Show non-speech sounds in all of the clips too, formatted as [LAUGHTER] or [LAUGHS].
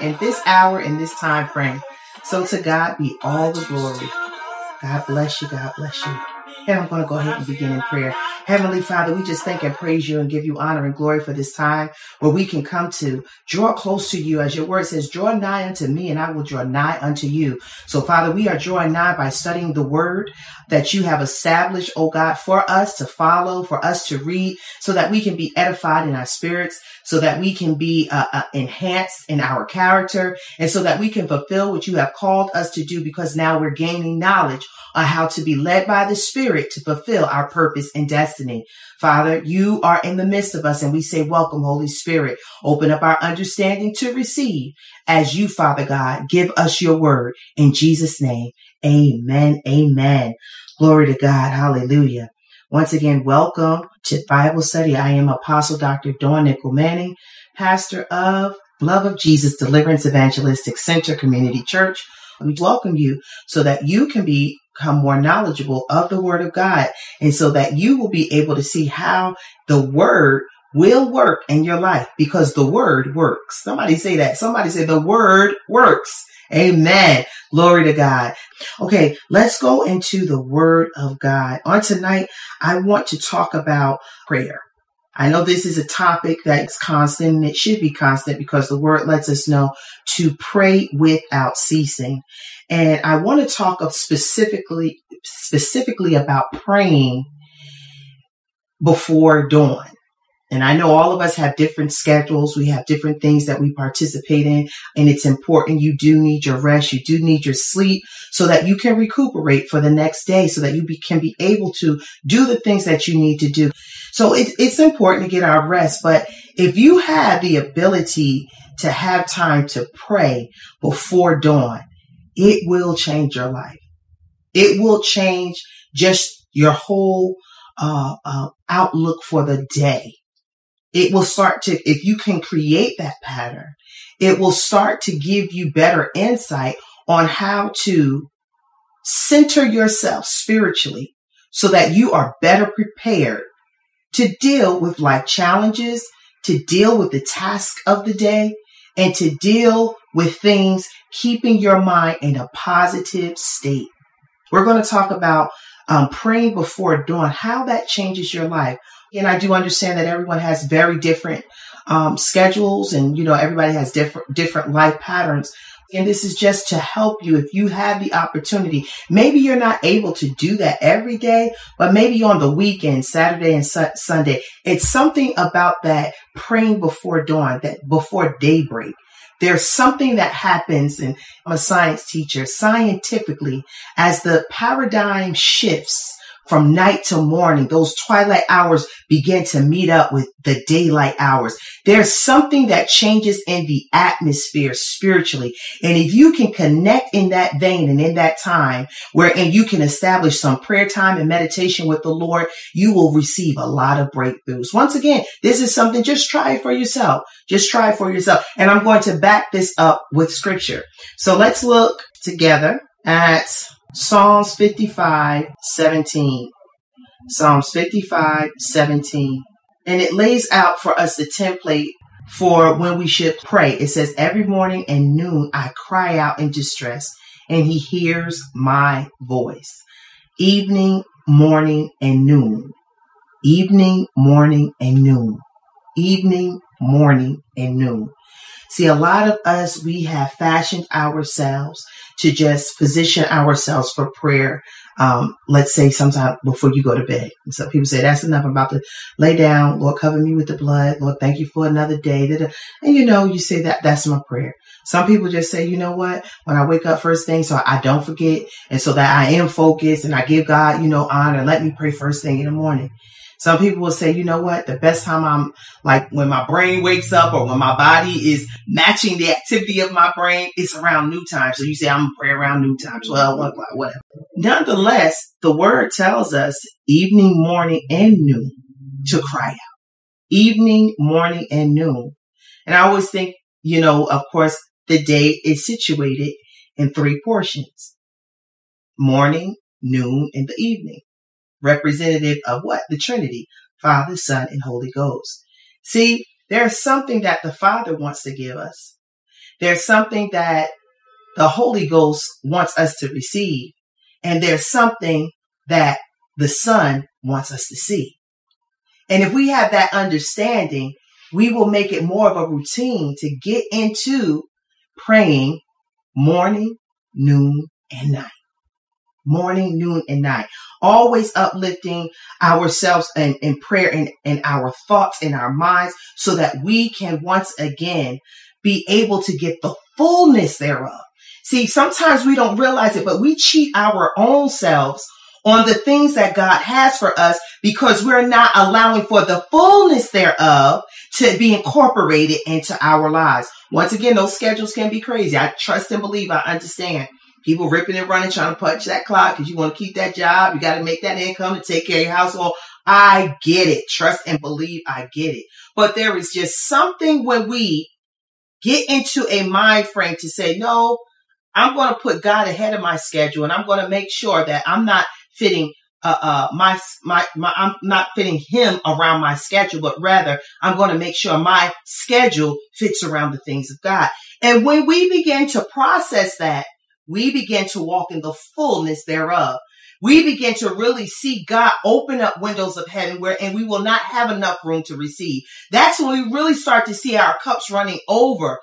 in this hour, in this time frame. So to God be all the glory. God bless you. God bless you. And I'm going to go ahead and begin in prayer. Heavenly Father, we just thank and praise you and give you honor and glory for this time where we can come to draw close to you. As your word says, draw nigh unto me and I will draw nigh unto you. So Father, we are drawing nigh by studying the word that you have established, oh God, for us to follow, for us to read so that we can be edified in our spirits, so that we can be uh, uh, enhanced in our character and so that we can fulfill what you have called us to do because now we're gaining knowledge on how to be led by the spirit to fulfill our purpose and destiny destiny. Father, you are in the midst of us and we say, welcome, Holy Spirit. Open up our understanding to receive as you, Father God, give us your word in Jesus name. Amen. Amen. Glory to God. Hallelujah. Once again, welcome to Bible study. I am Apostle Dr. Dawn Nickel Manning, pastor of Love of Jesus Deliverance Evangelistic Center Community Church. We welcome you so that you can be become more knowledgeable of the word of God. And so that you will be able to see how the word will work in your life because the word works. Somebody say that. Somebody say the word works. Amen. Glory to God. Okay, let's go into the word of God. On tonight, I want to talk about prayer. I know this is a topic that's constant and it should be constant because the word lets us know to pray without ceasing. And I want to talk of specifically, specifically about praying before dawn. And I know all of us have different schedules. We have different things that we participate in. And it's important. You do need your rest. You do need your sleep so that you can recuperate for the next day so that you be, can be able to do the things that you need to do. So it, it's important to get our rest. But if you have the ability to have time to pray before dawn, it will change your life. It will change just your whole uh, uh, outlook for the day it will start to, if you can create that pattern, it will start to give you better insight on how to center yourself spiritually so that you are better prepared to deal with life challenges, to deal with the task of the day, and to deal with things keeping your mind in a positive state. We're going to talk about um, praying before dawn, how that changes your life. And I do understand that everyone has very different um, schedules and, you know, everybody has different, different life patterns. And this is just to help you if you have the opportunity. Maybe you're not able to do that every day, but maybe on the weekend, Saturday and su- Sunday, it's something about that praying before dawn, that before daybreak. There's something that happens, and I'm a science teacher, scientifically, as the paradigm shifts from night to morning, those twilight hours begin to meet up with the daylight hours. There's something that changes in the atmosphere spiritually. And if you can connect in that vein and in that time wherein you can establish some prayer time and meditation with the Lord, you will receive a lot of breakthroughs. Once again, this is something, just try it for yourself. Just try it for yourself. And I'm going to back this up with scripture. So let's look together at Psalms 55, 17. Psalms 55, 17. And it lays out for us the template for when we should pray. It says, Every morning and noon I cry out in distress, and he hears my voice. Evening, morning, and noon. Evening, morning, and noon. Evening, morning, and noon. See, a lot of us, we have fashioned ourselves to just position ourselves for prayer. Um, let's say sometime before you go to bed. So people say, that's enough. I'm about to lay down. Lord, cover me with the blood. Lord, thank you for another day. And you know, you say that that's my prayer. Some people just say, you know what? When I wake up first thing, so I don't forget. And so that I am focused and I give God, you know, honor. Let me pray first thing in the morning. Some people will say, you know what? The best time I'm like when my brain wakes up or when my body is matching the activity of my brain, it's around new time. So you say, I'm pray around new time, 12, 1 o'clock, whatever. Nonetheless, the word tells us evening, morning, and noon to cry out. Evening, morning, and noon. And I always think, you know, of course, the day is situated in three portions. Morning, noon, and the evening representative of what? The Trinity, Father, Son, and Holy Ghost. See, there's something that the Father wants to give us. There's something that the Holy Ghost wants us to receive. And there's something that the Son wants us to see. And if we have that understanding, we will make it more of a routine to get into praying morning, noon, and night. Morning, noon, and night. Always uplifting ourselves in, in prayer and, and our thoughts in our minds so that we can once again be able to get the fullness thereof. See, sometimes we don't realize it, but we cheat our own selves on the things that God has for us because we're not allowing for the fullness thereof to be incorporated into our lives. Once again, those schedules can be crazy. I trust and believe. I understand. People ripping and running, trying to punch that clock because you want to keep that job. You got to make that income to take care of your household. I get it. Trust and believe. I get it. But there is just something when we get into a mind frame to say, no, I'm going to put God ahead of my schedule and I'm going to make sure that I'm not fitting uh, uh, my, my, my, I'm not fitting him around my schedule, but rather I'm going to make sure my schedule fits around the things of God. And when we begin to process that, we begin to walk in the fullness thereof. We begin to really see God open up windows of heaven where, and we will not have enough room to receive. That's when we really start to see our cups running over.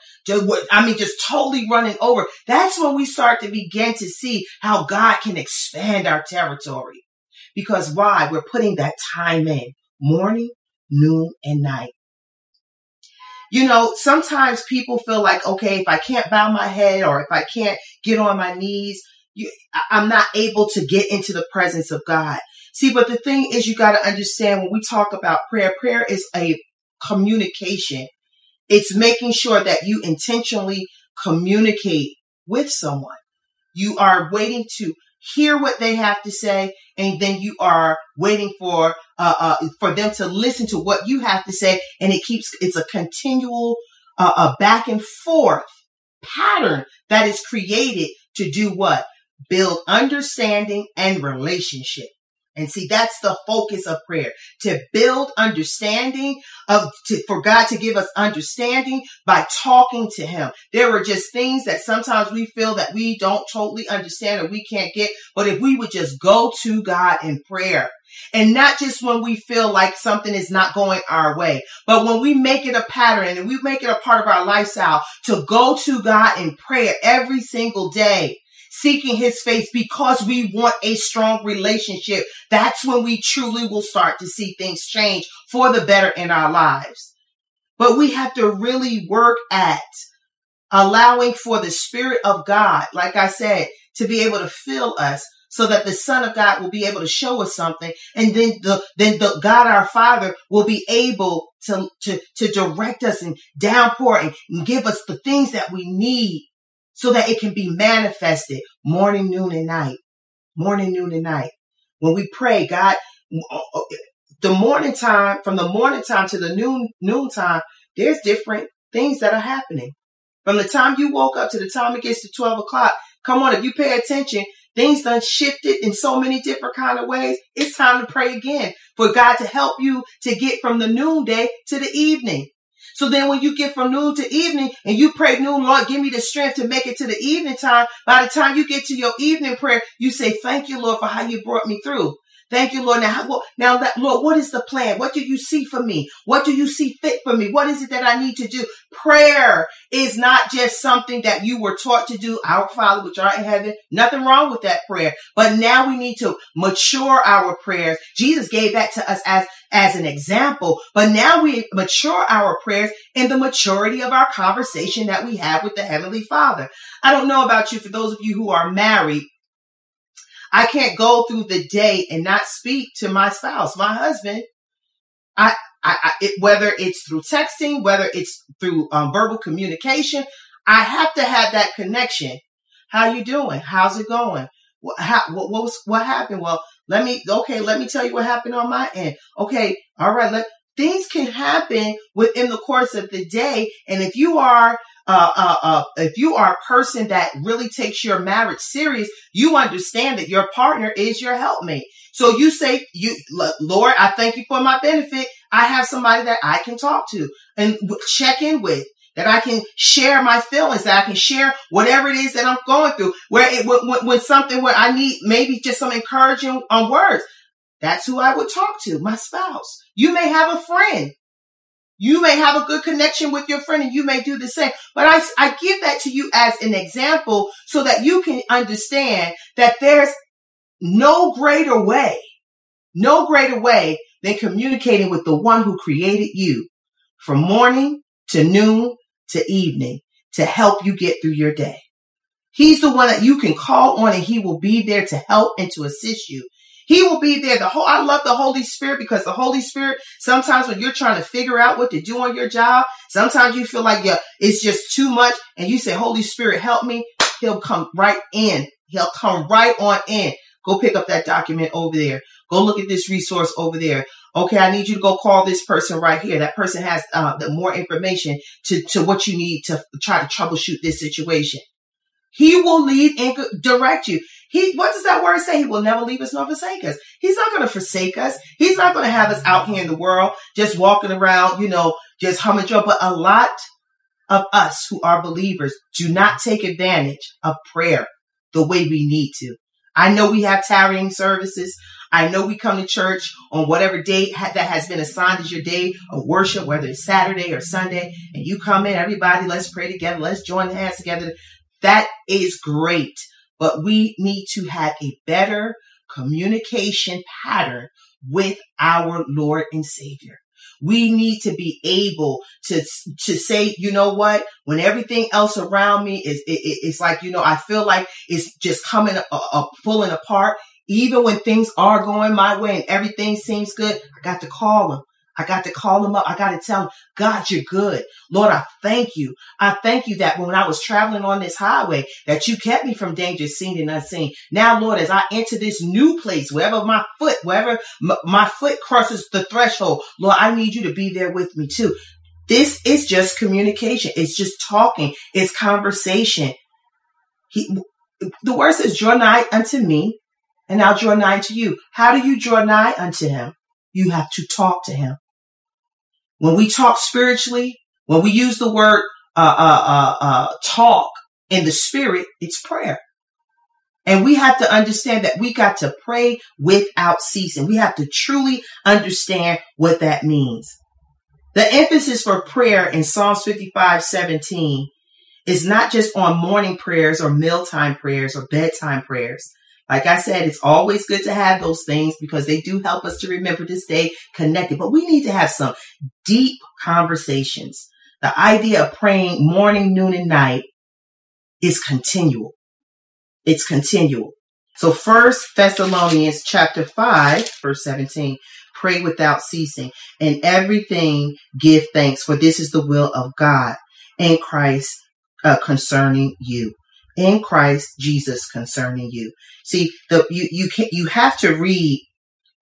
I mean, just totally running over. That's when we start to begin to see how God can expand our territory. Because why? We're putting that time in morning, noon, and night. You know, sometimes people feel like, okay, if I can't bow my head or if I can't get on my knees, you, I'm not able to get into the presence of God. See, but the thing is, you got to understand when we talk about prayer, prayer is a communication. It's making sure that you intentionally communicate with someone. You are waiting to hear what they have to say, and then you are waiting for uh, uh, for them to listen to what you have to say, and it keeps it's a continual uh, a back and forth pattern that is created to do what build understanding and relationship. And see, that's the focus of prayer to build understanding of, to, for God to give us understanding by talking to Him. There are just things that sometimes we feel that we don't totally understand or we can't get. But if we would just go to God in prayer and not just when we feel like something is not going our way, but when we make it a pattern and we make it a part of our lifestyle to go to God in prayer every single day seeking his face because we want a strong relationship. That's when we truly will start to see things change for the better in our lives. But we have to really work at allowing for the spirit of God, like I said, to be able to fill us so that the son of God will be able to show us something. And then the, then the God, our father will be able to, to, to direct us and downpour and, and give us the things that we need so that it can be manifested morning, noon, and night. Morning, noon, and night. When we pray, God, the morning time, from the morning time to the noon, noon time, there's different things that are happening. From the time you woke up to the time it gets to 12 o'clock, come on, if you pay attention, things done shifted in so many different kind of ways. It's time to pray again for God to help you to get from the noonday to the evening. So then when you get from noon to evening and you pray noon, Lord, give me the strength to make it to the evening time. By the time you get to your evening prayer, you say, thank you, Lord, for how you brought me through. Thank you, Lord. Now, now, Lord, what is the plan? What do you see for me? What do you see fit for me? What is it that I need to do? Prayer is not just something that you were taught to do. Our Father, which art in heaven, nothing wrong with that prayer. But now we need to mature our prayers. Jesus gave that to us as, as an example. But now we mature our prayers in the maturity of our conversation that we have with the Heavenly Father. I don't know about you, for those of you who are married, I can't go through the day and not speak to my spouse, my husband. I, I, I it, whether it's through texting, whether it's through um, verbal communication, I have to have that connection. How you doing? How's it going? What, how, what, what was, what happened? Well, let me, okay, let me tell you what happened on my end. Okay. All right. Let, things can happen within the course of the day. And if you are uh, uh, uh, if you are a person that really takes your marriage serious, you understand that your partner is your helpmate. So you say, you, Lord, I thank you for my benefit. I have somebody that I can talk to and check in with. that I can share my feelings, that I can share whatever it is that I'm going through. Where it, when, when something where I need maybe just some encouraging um, words, that's who I would talk to, my spouse. You may have a friend. You may have a good connection with your friend and you may do the same. But I, I give that to you as an example so that you can understand that there's no greater way, no greater way than communicating with the one who created you from morning to noon to evening to help you get through your day. He's the one that you can call on and he will be there to help and to assist you. He will be there. The whole, I love the Holy Spirit because the Holy Spirit, sometimes when you're trying to figure out what to do on your job, sometimes you feel like yeah, it's just too much and you say, Holy Spirit, help me. He'll come right in. He'll come right on in. Go pick up that document over there. Go look at this resource over there. Okay, I need you to go call this person right here. That person has uh, the more information to, to what you need to try to troubleshoot this situation. He will lead and direct you. He, what does that word say? He will never leave us nor forsake us. He's not going to forsake us. He's not going to have us out here in the world just walking around, you know, just humming joy. But a lot of us who are believers do not take advantage of prayer the way we need to. I know we have tarrying services. I know we come to church on whatever ha- that has been assigned as your day of worship, whether it's Saturday or Sunday, and you come in, everybody, let's pray together. Let's join hands together. That is great. But we need to have a better communication pattern with our Lord and Savior. We need to be able to, to say, you know what? When everything else around me is, it, it's like, you know, I feel like it's just coming, uh, uh, pulling apart. Even when things are going my way and everything seems good, I got to call him. I got to call him up. I got to tell him, God, you're good. Lord, I thank you. I thank you that when I was traveling on this highway, that you kept me from danger seen and unseen. Now, Lord, as I enter this new place, wherever my foot, wherever m- my foot crosses the threshold, Lord, I need you to be there with me too. This is just communication. It's just talking. It's conversation. He, the word says, draw nigh unto me and I'll draw nigh to you. How do you draw nigh unto him? You have to talk to him. When we talk spiritually, when we use the word uh, uh, uh, uh, talk in the spirit, it's prayer. And we have to understand that we got to pray without ceasing. We have to truly understand what that means. The emphasis for prayer in Psalms 55, 17 is not just on morning prayers or mealtime prayers or bedtime prayers. Like I said, it's always good to have those things because they do help us to remember to stay connected. But we need to have some deep conversations. The idea of praying morning, noon, and night is continual. It's continual. So first Thessalonians chapter 5, verse 17, pray without ceasing and everything give thanks for this is the will of God in Christ uh, concerning you in Christ Jesus concerning you. See, the you you can you have to read.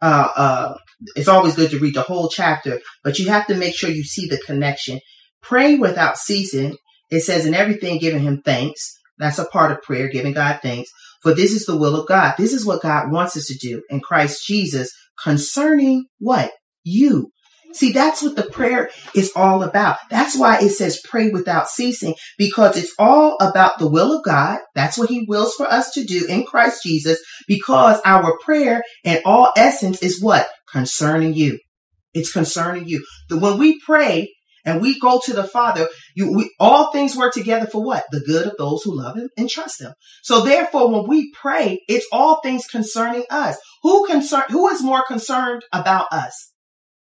Uh, uh, it's always good to read the whole chapter, but you have to make sure you see the connection. Pray without ceasing. It says in everything giving Him thanks. That's a part of prayer, giving God thanks. For this is the will of God. This is what God wants us to do in Christ Jesus concerning what? You. See, that's what the prayer is all about. That's why it says pray without ceasing because it's all about the will of God. That's what he wills for us to do in Christ Jesus because our prayer in all essence is what? Concerning you. It's concerning you. The, when we pray and we go to the Father, you, we, all things work together for what? The good of those who love him and trust him. So therefore, when we pray, it's all things concerning us. Who concern, who is more concerned about us?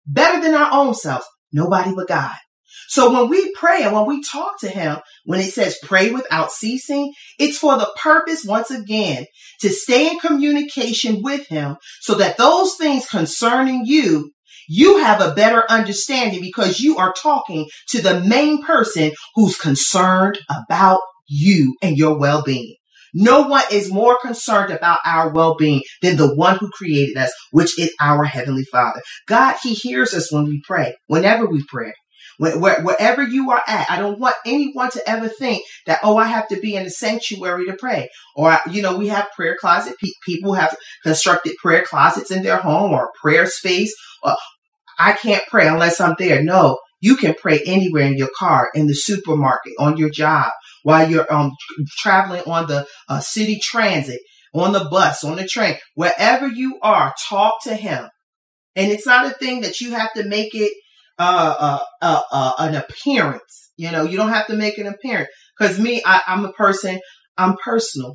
Better than our own selves. Nobody but God. So when we pray and when we talk to him, when it says pray without ceasing, it's for the purpose, once again, to stay in communication with him so that those things concerning you, you have a better understanding because you are talking to the main person who's concerned about you and your well-being. No one is more concerned about our well-being than the one who created us, which is our heavenly father. God, he hears us when we pray, whenever we pray. wherever you are at, I don't want anyone to ever think that, oh, I have to be in a sanctuary to pray. Or, you know, we have prayer closet. people have constructed prayer closets in their home or prayer space. Or, I can't pray unless I'm there. No, You can pray anywhere in your car, in the supermarket, on your job, while you're um, traveling on the uh, city transit, on the bus, on the train, wherever you are, talk to him. And it's not a thing that you have to make it uh, uh, uh, uh an appearance. You know, you don't have to make an appearance. Cause me, I, I'm a person, I'm personal.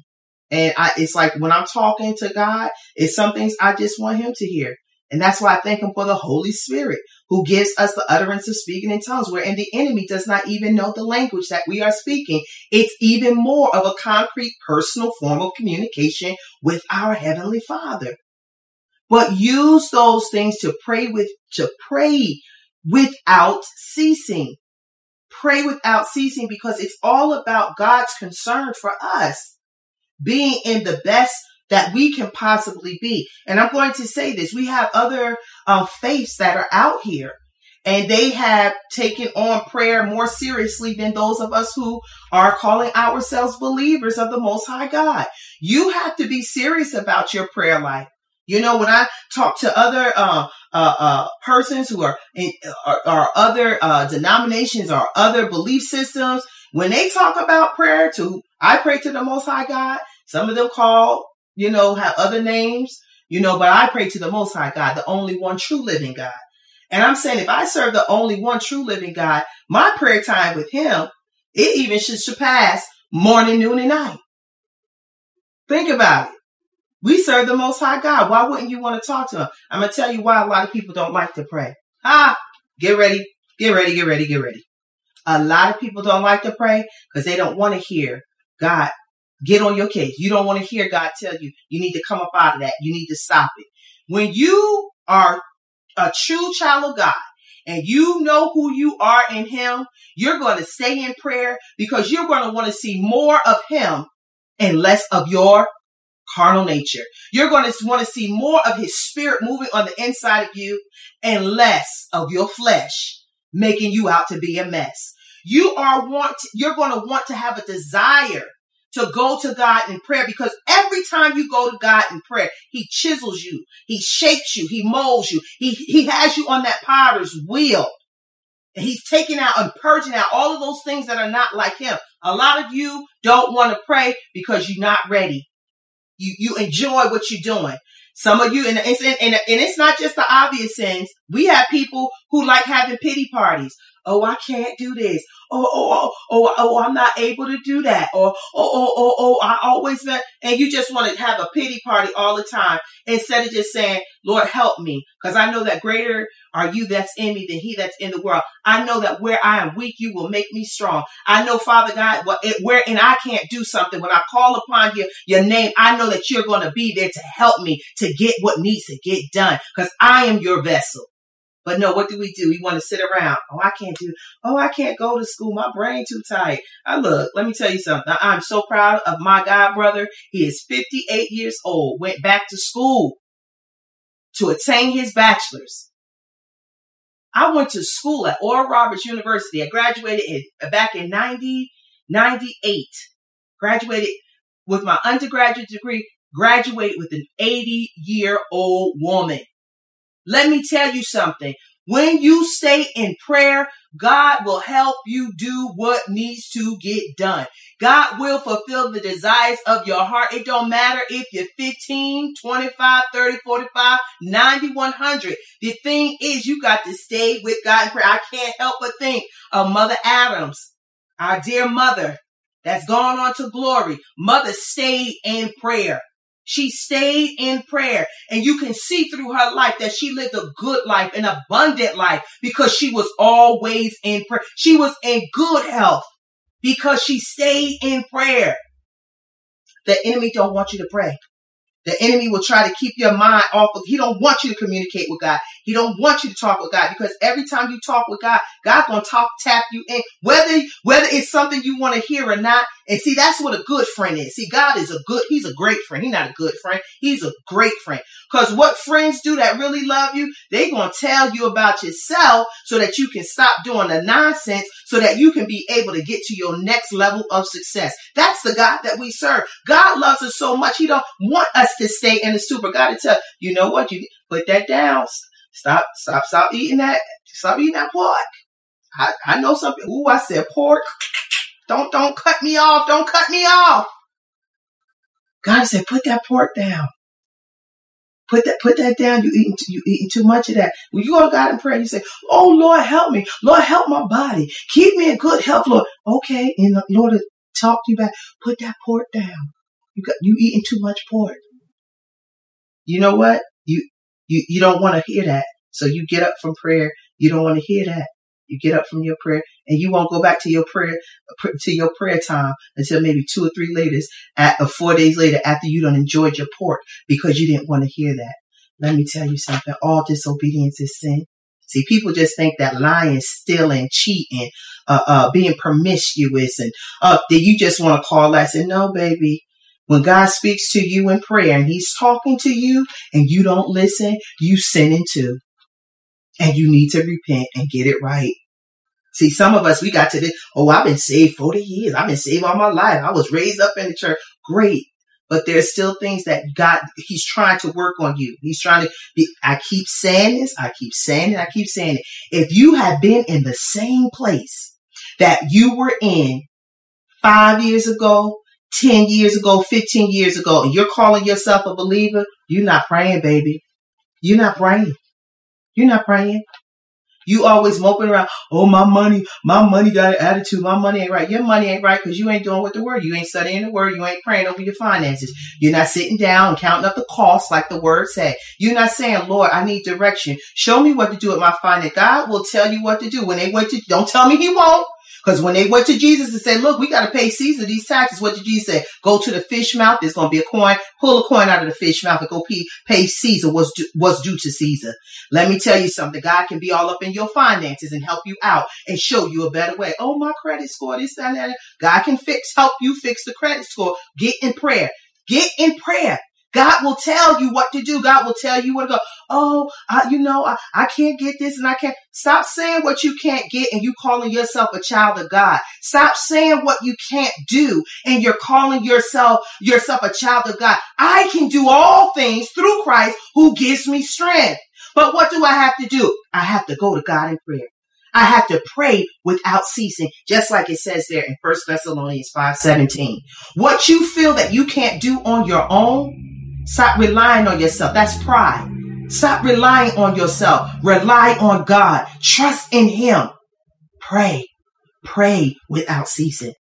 And I, it's like when I'm talking to God, it's some things I just want him to hear. And that's why I thank him for the Holy Spirit who gives us the utterance of speaking in tongues, wherein the enemy does not even know the language that we are speaking. It's even more of a concrete personal form of communication with our Heavenly Father. But use those things to pray with, to pray without ceasing. Pray without ceasing because it's all about God's concern for us being in the best that we can possibly be. And I'm going to say this. We have other um, faiths that are out here and they have taken on prayer more seriously than those of us who are calling ourselves believers of the most high God. You have to be serious about your prayer life. You know, when I talk to other uh, uh, uh, persons who are in or, or other uh, denominations or other belief systems, when they talk about prayer, to I pray to the Most High God. Some of them call, you know, have other names, you know, but I pray to the Most High God, the only one true living God. And I'm saying, if I serve the only one true living God, my prayer time with Him, it even should surpass morning, noon, and night. Think about it. We serve the Most High God. Why wouldn't you want to talk to Him? I'm going to tell you why a lot of people don't like to pray. Ah, get ready, get ready, get ready, get ready. A lot of people don't like to pray because they don't want to hear God get on your case. You don't want to hear God tell you, you need to come up out of that. You need to stop it. When you are a true child of God and you know who you are in Him, you're going to stay in prayer because you're going to want to see more of Him and less of your carnal nature. You're going to want to see more of his spirit moving on the inside of you and less of your flesh making you out to be a mess. You are want, you're going to want to have a desire to go to God in prayer because every time you go to God in prayer, he chisels you, he shapes you, he molds you, he, he has you on that potter's wheel. And he's taking out and purging out all of those things that are not like him. A lot of you don't want to pray because you're not ready. You, you enjoy what you're doing. Some of you, and it's, and, and it's not just the obvious things. We have people who like having pity parties. Oh, I can't do this. Oh, oh, oh, oh, oh, I'm not able to do that. Or, oh, oh, oh, oh, I always been, and you just want to have a pity party all the time instead of just saying, Lord, help me. Cause I know that greater are you that's in me than he that's in the world. I know that where I am weak, you will make me strong. I know, Father God, where and I can't do something. When I call upon you, your name, I know that you're going to be there to help me to get what needs to get done. Cause I am your vessel. But no, what do we do? We want to sit around. Oh, I can't do. Oh, I can't go to school. My brain too tight. I look. Let me tell you something. I'm so proud of my god brother. He is 58 years old. Went back to school to attain his bachelor's. I went to school at Oral Roberts University. I graduated in, back in 90, 98. Graduated with my undergraduate degree. Graduated with an 80 year old woman. Let me tell you something. When you stay in prayer, God will help you do what needs to get done. God will fulfill the desires of your heart. It don't matter if you're 15, 25, 30, 45, 90, 100. The thing is, you got to stay with God in prayer. I can't help but think of Mother Adams, our dear mother that's gone on to glory. Mother stayed in prayer. She stayed in prayer and you can see through her life that she lived a good life, an abundant life because she was always in prayer. She was in good health because she stayed in prayer. The enemy don't want you to pray. The enemy will try to keep your mind off of, he don't want you to communicate with God. He don't want you to talk with God because every time you talk with God, God's gonna talk, tap you in. Whether, whether it's something you want to hear or not. And see, that's what a good friend is. See, God is a good, he's a great friend. He's not a good friend. He's a great friend. Cause what friends do that really love you, they gonna tell you about yourself so that you can stop doing the nonsense so that you can be able to get to your next level of success. That's the God that we serve. God loves us so much. He don't want us to stay in the super. God to tell you know what you put that down. Stop, stop, stop eating that. Stop eating that pork. I, I know something. Ooh, I said pork. [LAUGHS] Don't don't cut me off. Don't cut me off. God said, put that pork down. Put that put that down. You eating you eating too much of that. When you go to God in prayer, you say, "Oh Lord, help me. Lord, help my body. Keep me in good health, Lord." Okay, and the Lord will talk to you back. Put that pork down. You got you eating too much pork. You know what? You you you don't want to hear that. So you get up from prayer. You don't want to hear that. You get up from your prayer and you won't go back to your prayer, to your prayer time until maybe two or three later, at, or four days later after you done enjoyed your pork because you didn't want to hear that. Let me tell you something. All disobedience is sin. See, people just think that lying, stealing, cheating, uh, uh, being promiscuous, and uh, that you just want to call that. And no, baby. When God speaks to you in prayer and He's talking to you and you don't listen, you sinning too. And you need to repent and get it right. See, some of us, we got to this, oh, I've been saved 40 years. I've been saved all my life. I was raised up in the church. Great. But there's still things that God, He's trying to work on you. He's trying to be, I keep saying this, I keep saying it, I keep saying it. If you have been in the same place that you were in five years ago, 10 years ago, 15 years ago, and you're calling yourself a believer, you're not praying, baby. You're not praying. You're not praying. You always moping around. Oh, my money, my money got an attitude. My money ain't right. Your money ain't right because you ain't doing what the word. You ain't studying the word. You ain't praying over your finances. You're not sitting down and counting up the costs like the word said. You're not saying, Lord, I need direction. Show me what to do with my finance. God will tell you what to do. When they went to, don't tell me he won't. Because when they went to Jesus and said, look, we got to pay Caesar these taxes, what did Jesus say? Go to the fish mouth. There's going to be a coin. Pull a coin out of the fish mouth and go pay, pay Caesar what's due, what's due to Caesar. Let me tell you something. God can be all up in your finances and help you out and show you a better way. Oh, my credit score, this, that, that. God can fix, help you fix the credit score. Get in prayer. Get in prayer. God will tell you what to do. God will tell you where to go. Oh, I, you know, I, I can't get this and I can't. Stop saying what you can't get and you calling yourself a child of God. Stop saying what you can't do and you're calling yourself, yourself a child of God. I can do all things through Christ who gives me strength. But what do I have to do? I have to go to God in prayer. I have to pray without ceasing, just like it says there in 1 Thessalonians 5 17. What you feel that you can't do on your own, Stop relying on yourself. That's pride. Stop relying on yourself. Rely on God. Trust in Him. Pray. Pray without ceasing.